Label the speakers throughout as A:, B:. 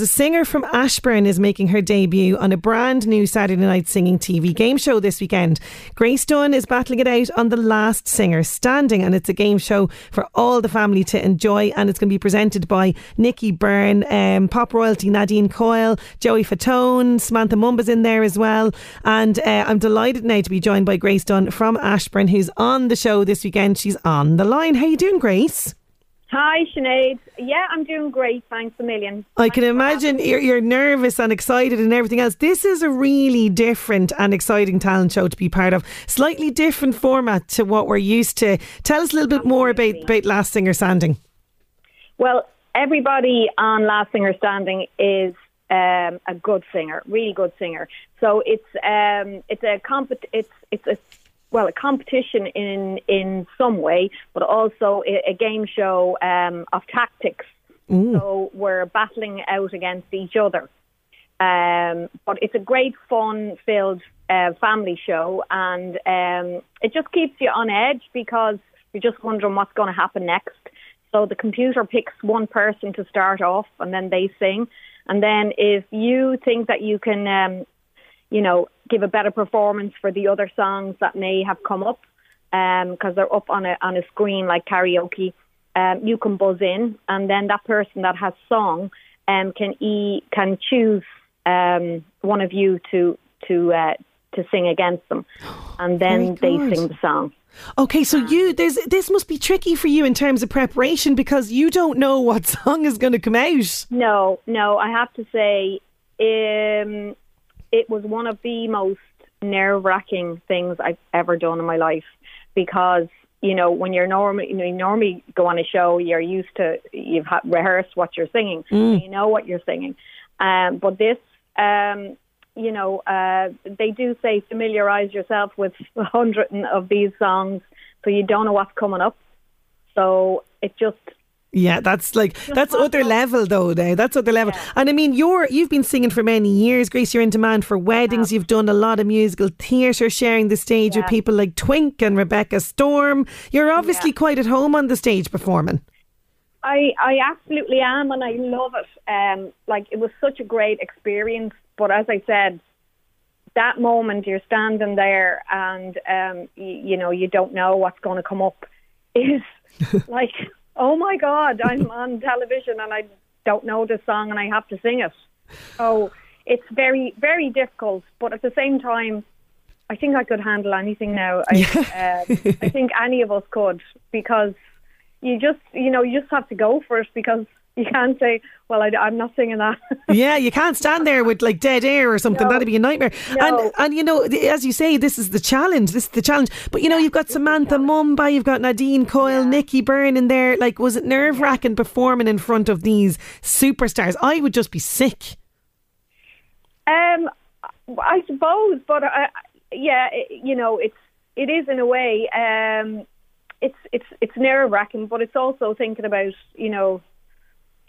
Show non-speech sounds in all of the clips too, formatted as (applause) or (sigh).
A: The singer from Ashbourne is making her debut on a brand new Saturday night singing TV game show this weekend. Grace Dunn is battling it out on The Last Singer Standing, and it's a game show for all the family to enjoy. And it's going to be presented by Nicky Byrne, um, pop royalty Nadine Coyle, Joey Fatone, Samantha Mumba's in there as well. And uh, I'm delighted now to be joined by Grace Dunn from Ashbourne, who's on the show this weekend. She's on the line. How you doing, Grace?
B: Hi, Sinead. Yeah, I'm doing great. Thanks a million.
A: I can imagine you're, you're nervous and excited and everything else. This is a really different and exciting talent show to be part of. Slightly different format to what we're used to. Tell us a little bit more about, about Last Singer Standing.
B: Well, everybody on Last Singer Standing is um, a good singer, really good singer. So it's um, it's a compet- it's it's a well, a competition in in some way, but also a, a game show um, of tactics.
A: Mm.
B: So we're battling out against each other. Um, but it's a great, fun-filled uh, family show, and um, it just keeps you on edge because you're just wondering what's going to happen next. So the computer picks one person to start off, and then they sing. And then if you think that you can, um, you know, give a better performance for the other songs that may have come up because um, they're up on a on a screen like karaoke. Um, you can buzz in, and then that person that has song um, can e can choose um, one of you to to uh, to sing against them, (gasps) and then they sing the song.
A: Okay, so you there's this must be tricky for you in terms of preparation because you don't know what (laughs) song is going to come out.
B: No, no, I have to say, um, it was one of the most nerve wracking things I've ever done in my life because you know when you're normally you, know, you normally go on a show you're used to you've ha- rehearsed what you're singing
A: Mm.
B: you know what you're singing um, but this um, you know uh, they do say familiarize yourself with a hundred of these songs so you don't know what's coming up so it just
A: Yeah, that's like that's other level though. Now that's other level. And I mean, you're you've been singing for many years, Grace. You're in demand for weddings. You've done a lot of musical theatre, sharing the stage with people like Twink and Rebecca Storm. You're obviously quite at home on the stage performing.
B: I I absolutely am, and I love it. Um, like it was such a great experience. But as I said, that moment you're standing there, and um, y- you know you don't know what's going to come up, is (laughs) like, oh my god, I'm (laughs) on television and I don't know this song and I have to sing it. So it's very very difficult, but at the same time. I think I could handle anything now. I, (laughs) um, I think any of us could because you just you know you just have to go for it because you can't say well I, am not singing that (laughs)
A: yeah, you can't stand there with like dead air or something.
B: No.
A: That'd be a nightmare.
B: No.
A: And and you know, as you say, this is the challenge. This is the challenge. But you know, you've got Samantha Mumba, you've got Nadine Coyle, Nicky Byrne in there. Like, was it nerve wracking performing in front of these superstars? I would just be sick.
B: um I suppose but uh, yeah it, you know it's it is in a way um it's it's it's nerve wracking but it's also thinking about you know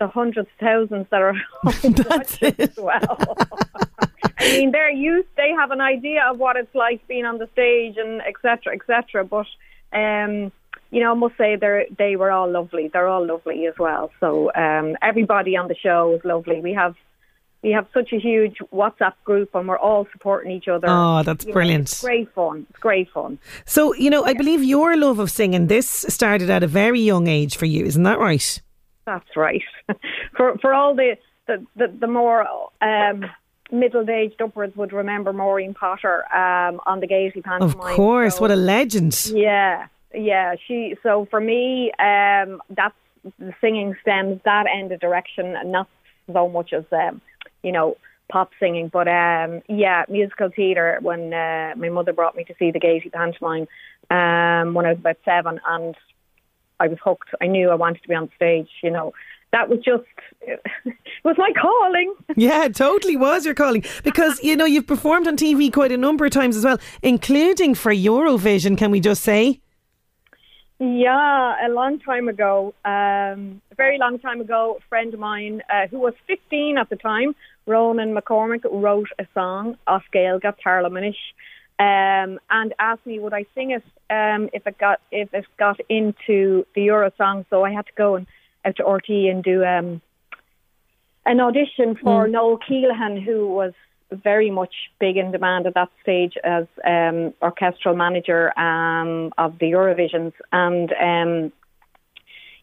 B: the hundreds of thousands that are (laughs) watching as well (laughs) I mean they're used they have an idea of what it's like being on the stage and etc etc but um you know, I must say they they were all lovely. They're all lovely as well. So um, everybody on the show is lovely. We have we have such a huge WhatsApp group and we're all supporting each other.
A: Oh, that's
B: You know,
A: brilliant.
B: it's great fun. It's great fun.
A: So, you know, I believe your love of singing, this started at a very young age for you, isn't that right?
B: That's right. (laughs) for for all the the the, the more um, middle aged upwards would remember Maureen Potter um, on the Gaiety pantomime.
A: Of course,
B: So-
A: what a legend.
B: Yeah, yeah. She. So for me, um, that's the singing stems that end of direction, and not so much as um, you know pop singing, but um, yeah, musical theatre. When uh, my mother brought me to see the Gaiety pantomime um, when I was about seven, and I was hooked. I knew I wanted to be on stage. You know, that was just (laughs) it was my calling.
A: Yeah, it totally was your calling. Because, you know, you've performed on TV quite a number of times as well, including for Eurovision, can we just say?
B: Yeah, a long time ago, um, a very long time ago, a friend of mine uh, who was 15 at the time, Ronan McCormick, wrote a song, Off Gaelga Parliamentish, um, and asked me would I sing it um, if it got if it got into the Euro song. So I had to go and out to RT and do um, an audition for Noel Kelehan, who was very much big in demand at that stage as um, orchestral manager um, of the Eurovisions. And um,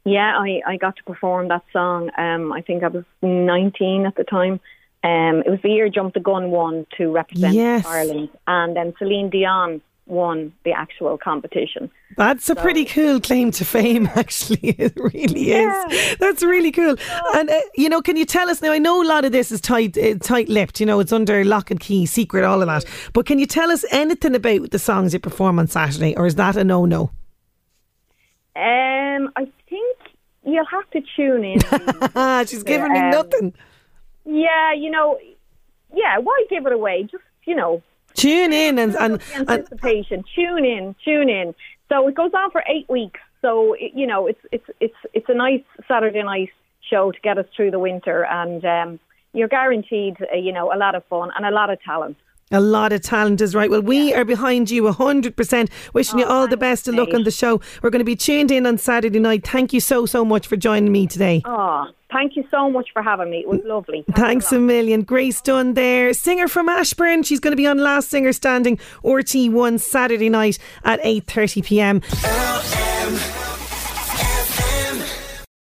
B: yeah, I, I got to perform that song. Um, I think I was 19 at the time. Um, it was the year Jump the Gun won to represent
A: Yes.
B: Ireland, and then Celine Dion won the actual competition.
A: That's a pretty cool claim to fame, (laughs) actually. It really is. That's really cool. And, uh, you know, can you tell us now? I know a lot of this is tight, uh, tight-lipped. You know, it's under lock and key, secret, all of that. But can you tell us anything about the songs you perform on Saturday, or is that a no-no?
B: Um, I think you'll have to tune in.
A: Ah, (laughs) she's giving me
B: Um,
A: nothing.
B: Yeah, you know, yeah. Why give it away? Just you know,
A: Tune in and and,
B: the
A: and
B: anticipation. tune in, tune in. So it goes on for eight weeks. So it, you know, it's it's it's it's a nice Saturday night show to get us through the winter, and um, you're guaranteed, uh, you know, a lot of fun and a lot of talent.
A: a lot of talent is right. Well, we are behind you 100%. Wishing you
B: Oh,
A: all the best of luck on the show. We're going to be tuned in on Saturday night. Thank you so, so much for joining me today.
B: Oh, thank you so much for having me. It was lovely.
A: Thanks a million. Grace Dunn there, singer from Ashbourne. She's going to be on Last Singer Standing, RT1 Saturday night at 8.30pm.